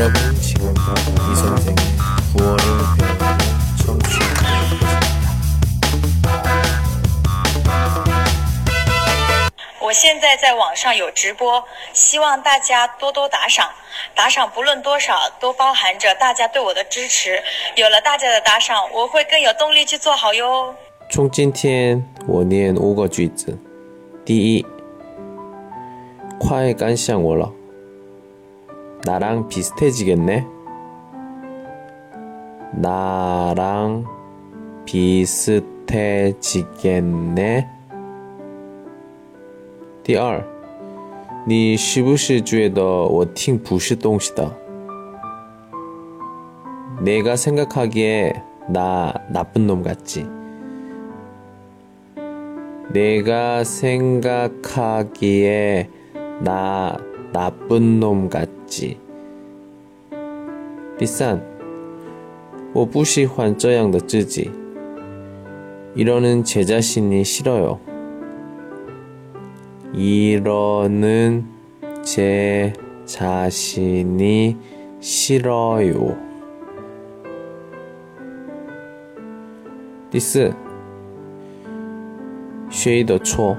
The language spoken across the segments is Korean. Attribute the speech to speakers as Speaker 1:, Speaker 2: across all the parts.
Speaker 1: 여러분 지금부터 이 선생의 구월을 배우는 청취하고 계십니다.
Speaker 2: 我现在在网上有直播，希望大家多多打赏。打赏不论多少，都包含着大家对我的支持。有了大家的打赏，我会更有动力去做好哟。
Speaker 1: 从今天我念五个句子。第一，快赶上我了。 나랑 비슷해지겠네? 나랑 비슷해지겠네? 第二，你是不是觉得我挺不是东西的？ 내가 생각하기에 나 나쁜 놈 같지? 내가 생각하기에 나 나쁜 놈 같지? 第三，我不喜欢这样的自己。 이러는 제 자신이 싫어요. 이러는 제 자신이 싫어요. 第四，学艺的错，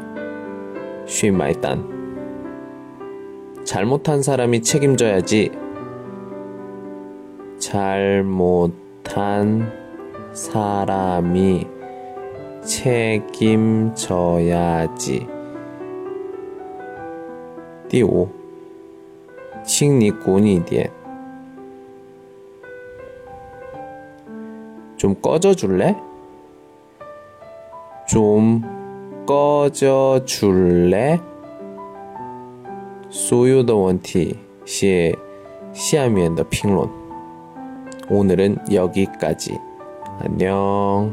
Speaker 1: 学买单。 잘못한 사람이 책임져야지. 잘못한 사람이 책임져야지. 第五，请你滚一点。좀 꺼져 줄래? 좀 꺼져 줄래? 所有的问题写下面的评论。오늘은여기까지。 안녕。